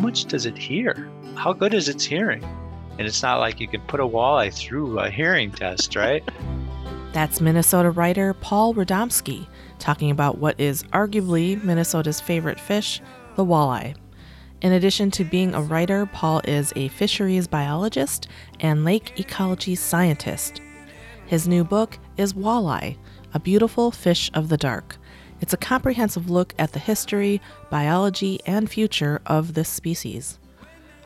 much does it hear? How good is its hearing? And it's not like you can put a walleye through a hearing test, right? That's Minnesota writer Paul Radomski talking about what is arguably Minnesota's favorite fish, the walleye. In addition to being a writer, Paul is a fisheries biologist and lake ecology scientist. His new book is Walleye, a beautiful fish of the dark. It's a comprehensive look at the history, biology, and future of this species.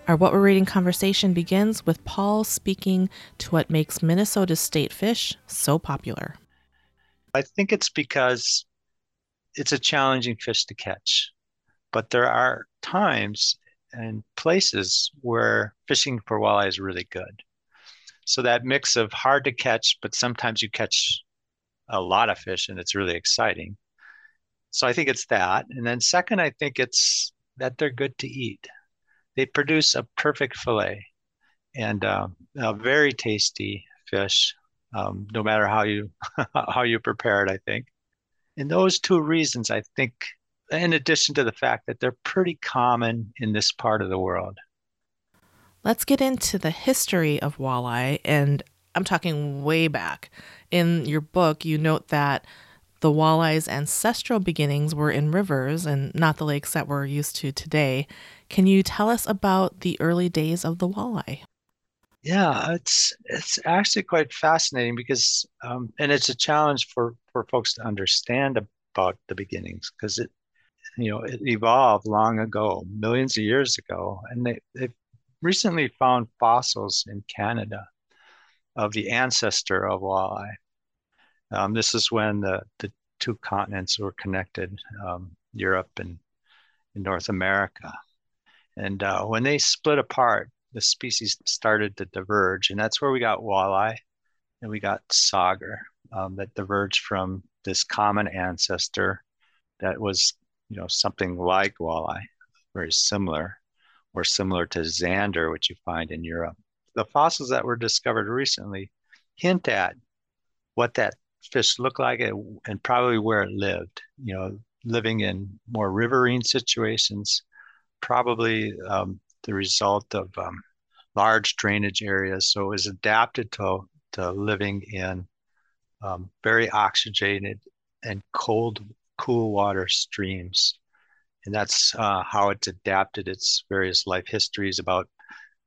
Our What We're Reading conversation begins with Paul speaking to what makes Minnesota's state fish so popular. I think it's because it's a challenging fish to catch, but there are times and places where fishing for walleye is really good. So that mix of hard to catch, but sometimes you catch a lot of fish and it's really exciting. So I think it's that. And then second, I think it's that they're good to eat. They produce a perfect fillet and uh, a very tasty fish, um, no matter how you how you prepare it. I think, and those two reasons, I think, in addition to the fact that they're pretty common in this part of the world. Let's get into the history of walleye, and I'm talking way back. In your book, you note that the walleye's ancestral beginnings were in rivers and not the lakes that we're used to today. Can you tell us about the early days of the walleye? Yeah, it's it's actually quite fascinating because, um, and it's a challenge for for folks to understand about the beginnings because it, you know, it evolved long ago, millions of years ago, and they they've recently found fossils in Canada of the ancestor of walleye. Um, this is when the, the two continents were connected, um, Europe and, and, North America. And uh, when they split apart, the species started to diverge, and that's where we got walleye and we got sauger um, that diverged from this common ancestor that was, you know, something like walleye, very similar, or similar to zander, which you find in Europe. The fossils that were discovered recently hint at what that fish looked like it, and probably where it lived. You know, living in more riverine situations, probably um, the result of um, large drainage areas. So it was adapted to, to living in um, very oxygenated and cold, cool water streams. And that's uh, how it's adapted its various life histories about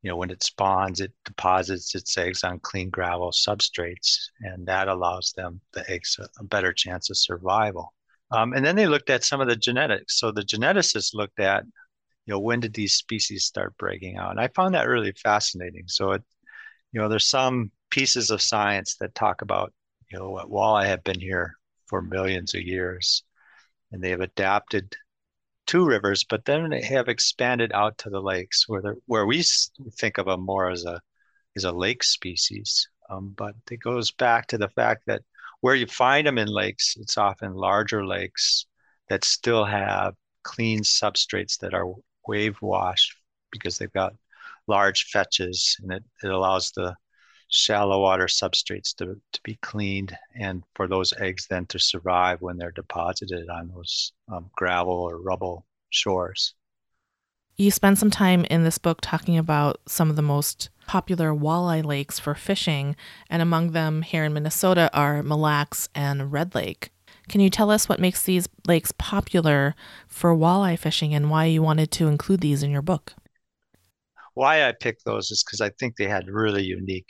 you know, when it spawns, it deposits its eggs on clean gravel substrates, and that allows them, the eggs, a, a better chance of survival. Um, and then they looked at some of the genetics. So the geneticists looked at, you know, when did these species start breaking out? And I found that really fascinating. So it, you know, there's some pieces of science that talk about, you know, what walleye have been here for millions of years, and they have adapted to rivers, but then they have expanded out to the lakes where where we think of them more as a as a lake species. Um, but it goes back to the fact that where you find them in lakes, it's often larger lakes that still have clean substrates that are wave washed because they've got large fetches and it, it allows the shallow water substrates to, to be cleaned and for those eggs then to survive when they're deposited on those um, gravel or rubble shores. You spend some time in this book talking about some of the most popular walleye lakes for fishing, and among them here in Minnesota are Mille Lacs and Red Lake. Can you tell us what makes these lakes popular for walleye fishing and why you wanted to include these in your book? Why I picked those is because I think they had really unique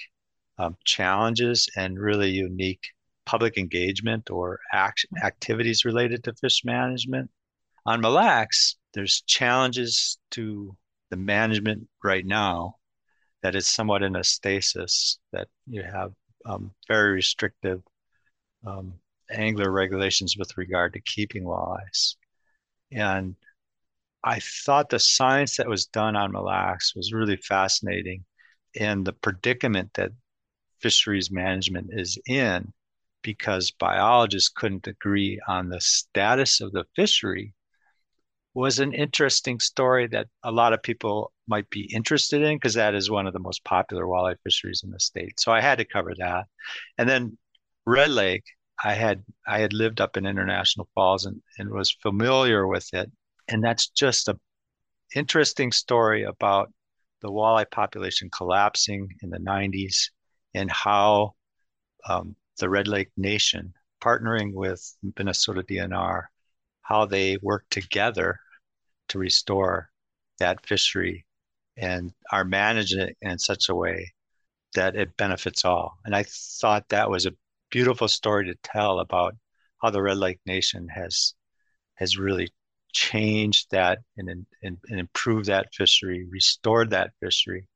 um, challenges and really unique public engagement or action activities related to fish management. On Mille Lacs, there's challenges to the management right now that is somewhat in a stasis, that you have um, very restrictive um, angler regulations with regard to keeping walleyes. And I thought the science that was done on Mille Lacs was really fascinating and the predicament that fisheries management is in because biologists couldn't agree on the status of the fishery was an interesting story that a lot of people might be interested in because that is one of the most popular walleye fisheries in the state. So I had to cover that. And then Red Lake, I had I had lived up in International Falls and, and was familiar with it. And that's just a interesting story about the walleye population collapsing in the 90s and how um, the Red Lake Nation, partnering with Minnesota DNR, how they work together to restore that fishery and are managing it in such a way that it benefits all. And I thought that was a beautiful story to tell about how the Red Lake Nation has has really changed that and, and, and improved that fishery, restored that fishery.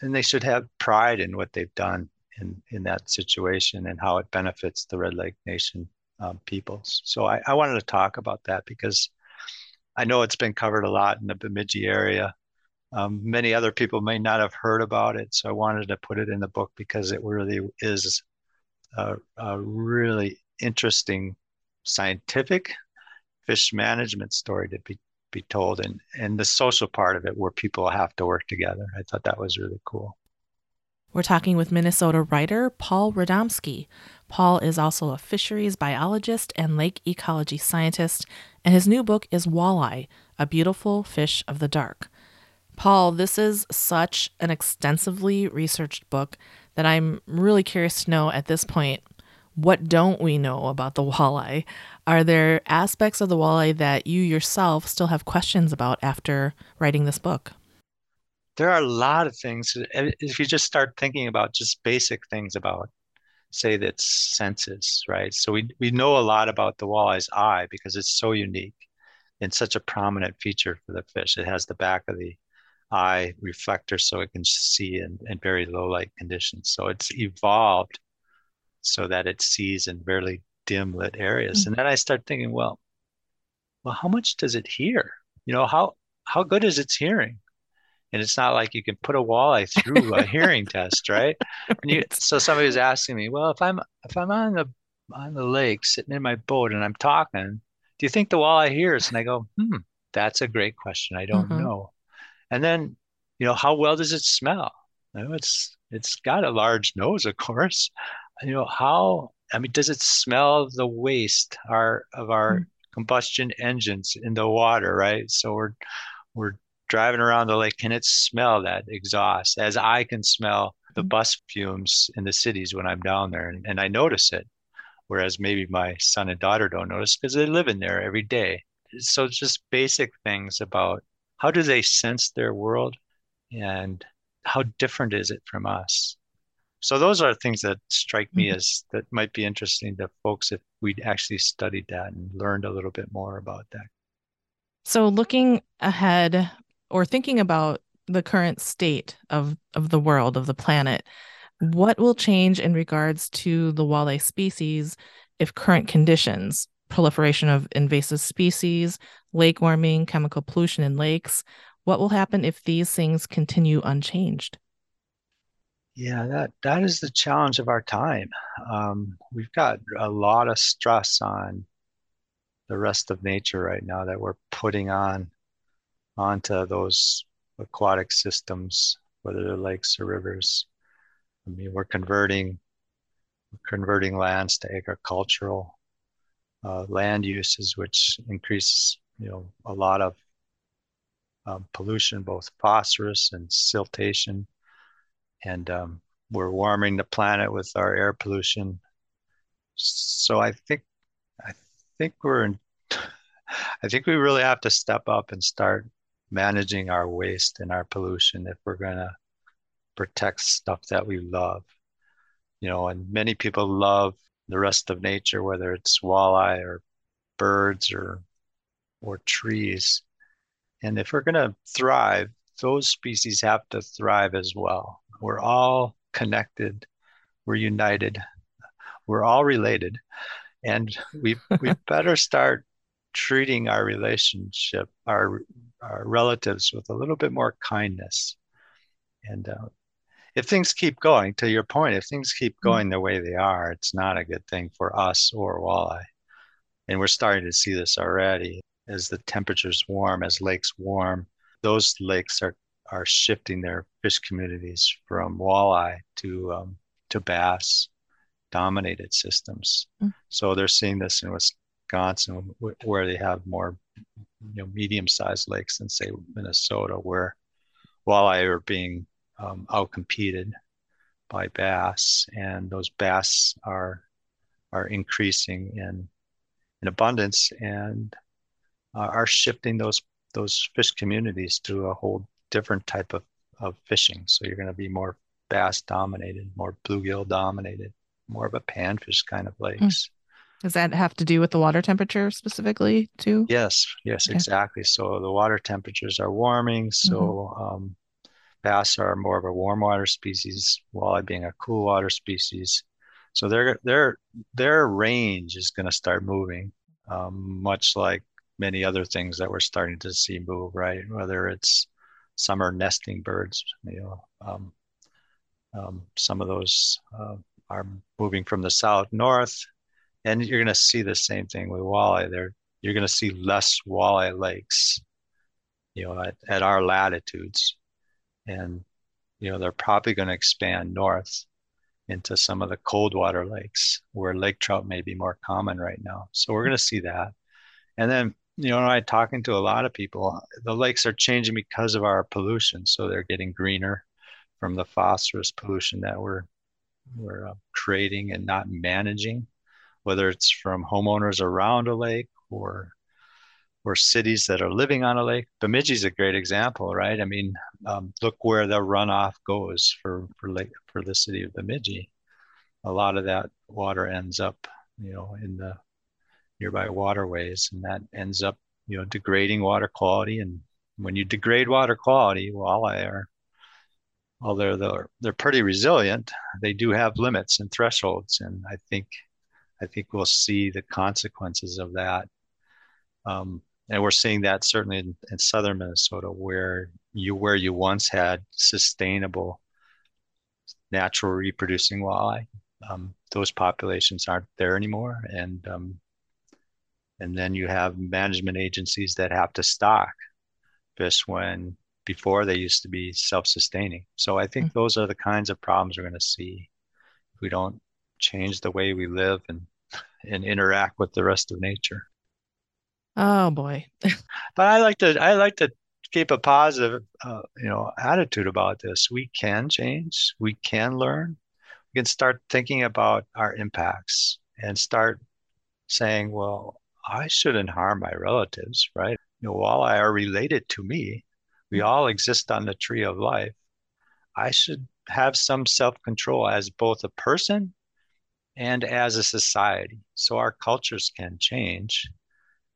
And they should have pride in what they've done in, in that situation and how it benefits the Red Lake Nation um, peoples. So I, I wanted to talk about that because I know it's been covered a lot in the Bemidji area. Um, many other people may not have heard about it, so I wanted to put it in the book because it really is a, a really interesting scientific fish management story to be be told and and the social part of it where people have to work together. I thought that was really cool. We're talking with Minnesota writer Paul Radomski. Paul is also a fisheries biologist and lake ecology scientist, and his new book is Walleye, a beautiful fish of the dark. Paul, this is such an extensively researched book that I'm really curious to know at this point what don't we know about the walleye? Are there aspects of the walleye that you yourself still have questions about after writing this book? There are a lot of things. If you just start thinking about just basic things about, say, that senses, right? So we, we know a lot about the walleye's eye because it's so unique and such a prominent feature for the fish. It has the back of the eye reflector so it can see in, in very low light conditions. So it's evolved so that it sees in barely dim lit areas. Mm-hmm. And then I start thinking, well, well, how much does it hear? You know, how how good is its hearing? And it's not like you can put a walleye through a hearing test, right? And you, so somebody was asking me, well, if I'm if I'm on the on the lake sitting in my boat and I'm talking, do you think the walleye hears? And I go, hmm, that's a great question. I don't mm-hmm. know. And then, you know, how well does it smell? You know, it's it's got a large nose, of course. You know, how I mean, does it smell the waste our of our mm-hmm. combustion engines in the water, right? So we're we're driving around the lake. Can it smell that exhaust as I can smell the mm-hmm. bus fumes in the cities when I'm down there and, and I notice it. Whereas maybe my son and daughter don't notice because they live in there every day. So it's just basic things about how do they sense their world and how different is it from us so those are things that strike me mm-hmm. as that might be interesting to folks if we'd actually studied that and learned a little bit more about that so looking ahead or thinking about the current state of of the world of the planet what will change in regards to the walleye species if current conditions proliferation of invasive species, lake warming, chemical pollution in lakes. What will happen if these things continue unchanged? Yeah, that that is the challenge of our time. Um, we've got a lot of stress on the rest of nature right now that we're putting on onto those aquatic systems, whether they're lakes or rivers. I mean, we're converting we're converting lands to agricultural uh, land uses, which increase you know a lot of um, pollution, both phosphorus and siltation, and um, we're warming the planet with our air pollution. So I think I think we're in. I think we really have to step up and start managing our waste and our pollution if we're going to protect stuff that we love. You know, and many people love the rest of nature, whether it's walleye or birds or or trees. And if we're going to thrive, those species have to thrive as well. We're all connected. We're united. We're all related, and we we better start treating our relationship, our our relatives, with a little bit more kindness. And uh, if things keep going, to your point, if things keep mm. going the way they are, it's not a good thing for us or walleye. And we're starting to see this already as the temperatures warm, as lakes warm. Those lakes are are shifting their fish communities from walleye to um, to bass dominated systems. Mm. So they're seeing this in Wisconsin where they have more you know medium-sized lakes in say Minnesota where walleye are being um, outcompeted by bass, and those bass are are increasing in in abundance and uh, are shifting those those fish communities to a whole different type of, of fishing. So you're going to be more bass dominated, more bluegill dominated, more of a panfish kind of lakes. Mm. Does that have to do with the water temperature specifically too? Yes, yes, okay. exactly. So the water temperatures are warming. So mm-hmm. um, bass are more of a warm water species, walleye being a cool water species. So their their their range is going to start moving, um, much like many other things that we're starting to see move. Right, whether it's summer nesting birds, you know, um, um, some of those uh, are moving from the south north, and you're going to see the same thing with walleye. There, you're going to see less walleye lakes, you know, at, at our latitudes, and you know they're probably going to expand north into some of the cold water lakes where lake trout may be more common right now. So we're going to see that. And then, you know, I'm talking to a lot of people, the lakes are changing because of our pollution. So they're getting greener from the phosphorus pollution that we're we're uh, creating and not managing, whether it's from homeowners around a lake or or cities that are living on a lake. Bemidji is a great example, right? I mean, um, look where the runoff goes for for lake for the city of Bemidji. A lot of that water ends up, you know, in the nearby waterways, and that ends up, you know, degrading water quality. And when you degrade water quality, walleye are, they're they're they're pretty resilient. They do have limits and thresholds, and I think I think we'll see the consequences of that. Um, and we're seeing that certainly in, in southern Minnesota, where you where you once had sustainable natural reproducing walleye, um, those populations aren't there anymore, and um, and then you have management agencies that have to stock fish when before they used to be self-sustaining. So I think mm-hmm. those are the kinds of problems we're going to see if we don't change the way we live and and interact with the rest of nature. Oh boy. but I like to I like to keep a positive uh, you know attitude about this. We can change. We can learn. We can start thinking about our impacts and start saying, well, I shouldn't harm my relatives, right? You know, walleye are related to me, we mm. all exist on the tree of life. I should have some self-control as both a person and as a society so our cultures can change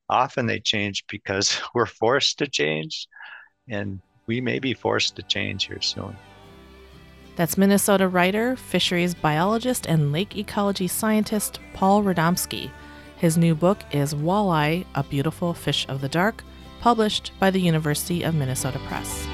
often they change because we're forced to change, and we may be forced to change here soon. That's Minnesota writer, fisheries biologist, and lake ecology scientist Paul Radomski. His new book is Walleye, A Beautiful Fish of the Dark, published by the University of Minnesota Press.